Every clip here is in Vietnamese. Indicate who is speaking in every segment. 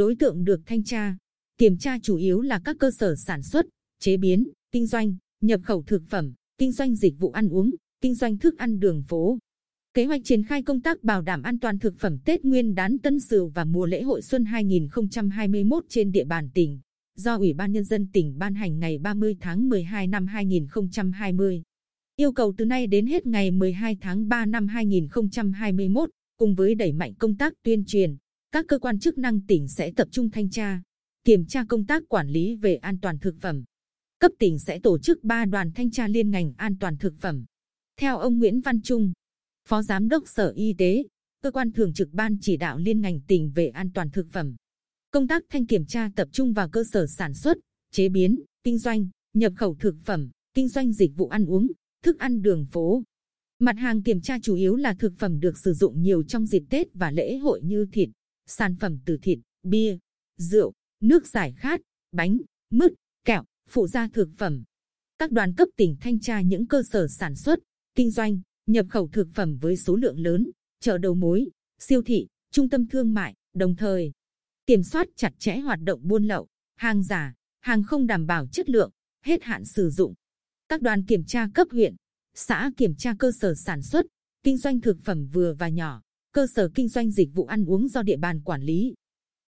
Speaker 1: Đối tượng được thanh tra, kiểm tra chủ yếu là các cơ sở sản xuất, chế biến, kinh doanh, nhập khẩu thực phẩm, kinh doanh dịch vụ ăn uống, kinh doanh thức ăn đường phố. Kế hoạch triển khai công tác bảo đảm an toàn thực phẩm Tết Nguyên đán Tân Sửu và mùa lễ hội xuân 2021 trên địa bàn tỉnh, do Ủy ban Nhân dân tỉnh ban hành ngày 30 tháng 12 năm 2020. Yêu cầu từ nay đến hết ngày 12 tháng 3 năm 2021, cùng với đẩy mạnh công tác tuyên truyền, các cơ quan chức năng tỉnh sẽ tập trung thanh tra, kiểm tra công tác quản lý về an toàn thực phẩm. Cấp tỉnh sẽ tổ chức 3 đoàn thanh tra liên ngành an toàn thực phẩm. Theo ông Nguyễn Văn Trung, Phó Giám đốc Sở Y tế, cơ quan thường trực ban chỉ đạo liên ngành tỉnh về an toàn thực phẩm. Công tác thanh kiểm tra tập trung vào cơ sở sản xuất, chế biến, kinh doanh, nhập khẩu thực phẩm, kinh doanh dịch vụ ăn uống, thức ăn đường phố. Mặt hàng kiểm tra chủ yếu là thực phẩm được sử dụng nhiều trong dịp Tết và lễ hội như thịt, sản phẩm từ thịt, bia, rượu, nước giải khát, bánh, mứt, kẹo, phụ gia thực phẩm. Các đoàn cấp tỉnh thanh tra những cơ sở sản xuất, kinh doanh, nhập khẩu thực phẩm với số lượng lớn, chợ đầu mối, siêu thị, trung tâm thương mại, đồng thời kiểm soát chặt chẽ hoạt động buôn lậu, hàng giả, hàng không đảm bảo chất lượng, hết hạn sử dụng. Các đoàn kiểm tra cấp huyện, xã kiểm tra cơ sở sản xuất, kinh doanh thực phẩm vừa và nhỏ, cơ sở kinh doanh dịch vụ ăn uống do địa bàn quản lý.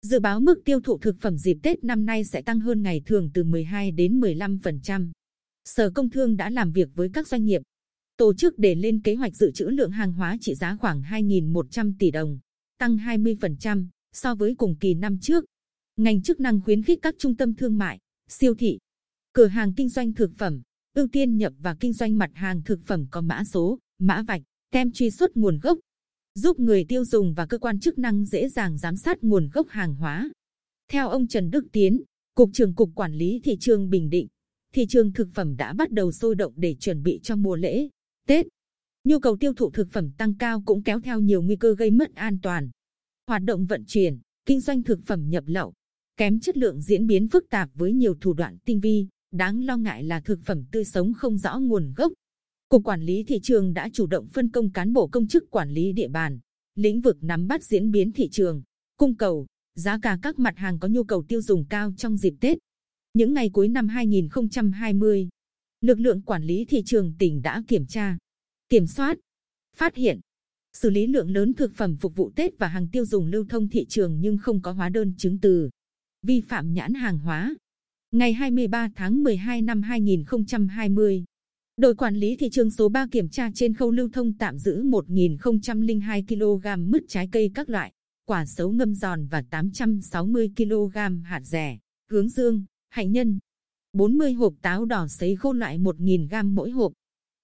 Speaker 1: Dự báo mức tiêu thụ thực phẩm dịp Tết năm nay sẽ tăng hơn ngày thường từ 12 đến 15%. Sở Công Thương đã làm việc với các doanh nghiệp, tổ chức để lên kế hoạch dự trữ lượng hàng hóa trị giá khoảng 2.100 tỷ đồng, tăng 20% so với cùng kỳ năm trước. Ngành chức năng khuyến khích các trung tâm thương mại, siêu thị, cửa hàng kinh doanh thực phẩm, ưu tiên nhập và kinh doanh mặt hàng thực phẩm có mã số, mã vạch, tem truy xuất nguồn gốc, giúp người tiêu dùng và cơ quan chức năng dễ dàng giám sát nguồn gốc hàng hóa. Theo ông Trần Đức Tiến, Cục trưởng Cục Quản lý Thị trường Bình Định, thị trường thực phẩm đã bắt đầu sôi động để chuẩn bị cho mùa lễ, Tết. Nhu cầu tiêu thụ thực phẩm tăng cao cũng kéo theo nhiều nguy cơ gây mất an toàn. Hoạt động vận chuyển, kinh doanh thực phẩm nhập lậu, kém chất lượng diễn biến phức tạp với nhiều thủ đoạn tinh vi, đáng lo ngại là thực phẩm tươi sống không rõ nguồn gốc. Cục Quản lý Thị trường đã chủ động phân công cán bộ công chức quản lý địa bàn, lĩnh vực nắm bắt diễn biến thị trường, cung cầu, giá cả các mặt hàng có nhu cầu tiêu dùng cao trong dịp Tết. Những ngày cuối năm 2020, lực lượng quản lý thị trường tỉnh đã kiểm tra, kiểm soát, phát hiện, xử lý lượng lớn thực phẩm phục vụ Tết và hàng tiêu dùng lưu thông thị trường nhưng không có hóa đơn chứng từ, vi phạm nhãn hàng hóa. Ngày 23 tháng 12 năm 2020, đội quản lý thị trường số 3 kiểm tra trên khâu lưu thông tạm giữ 1.002 kg mứt trái cây các loại, quả xấu ngâm giòn và 860 kg hạt rẻ, hướng dương, hạnh nhân, 40 hộp táo đỏ sấy khô loại 1.000 g mỗi hộp.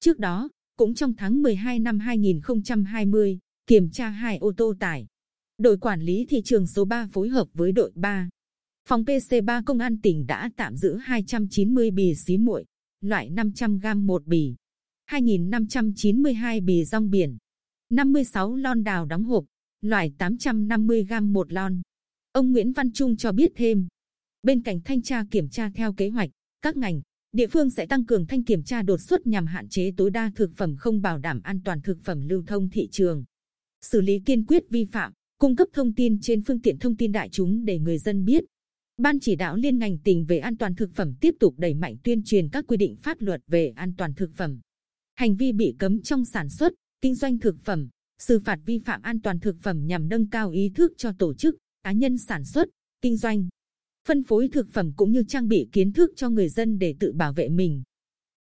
Speaker 1: Trước đó, cũng trong tháng 12 năm 2020, kiểm tra hai ô tô tải. Đội quản lý thị trường số 3 phối hợp với đội 3. Phòng PC3 Công an tỉnh đã tạm giữ 290 bì xí muội, loại 500 g một bì, 2.592 bì rong biển, 56 lon đào đóng hộp, loại 850 g một lon. Ông Nguyễn Văn Trung cho biết thêm, bên cạnh thanh tra kiểm tra theo kế hoạch, các ngành, địa phương sẽ tăng cường thanh kiểm tra đột xuất nhằm hạn chế tối đa thực phẩm không bảo đảm an toàn thực phẩm lưu thông thị trường. Xử lý kiên quyết vi phạm, cung cấp thông tin trên phương tiện thông tin đại chúng để người dân biết. Ban chỉ đạo liên ngành tỉnh về an toàn thực phẩm tiếp tục đẩy mạnh tuyên truyền các quy định pháp luật về an toàn thực phẩm. Hành vi bị cấm trong sản xuất, kinh doanh thực phẩm, xử phạt vi phạm an toàn thực phẩm nhằm nâng cao ý thức cho tổ chức, cá nhân sản xuất, kinh doanh phân phối thực phẩm cũng như trang bị kiến thức cho người dân để tự bảo vệ mình.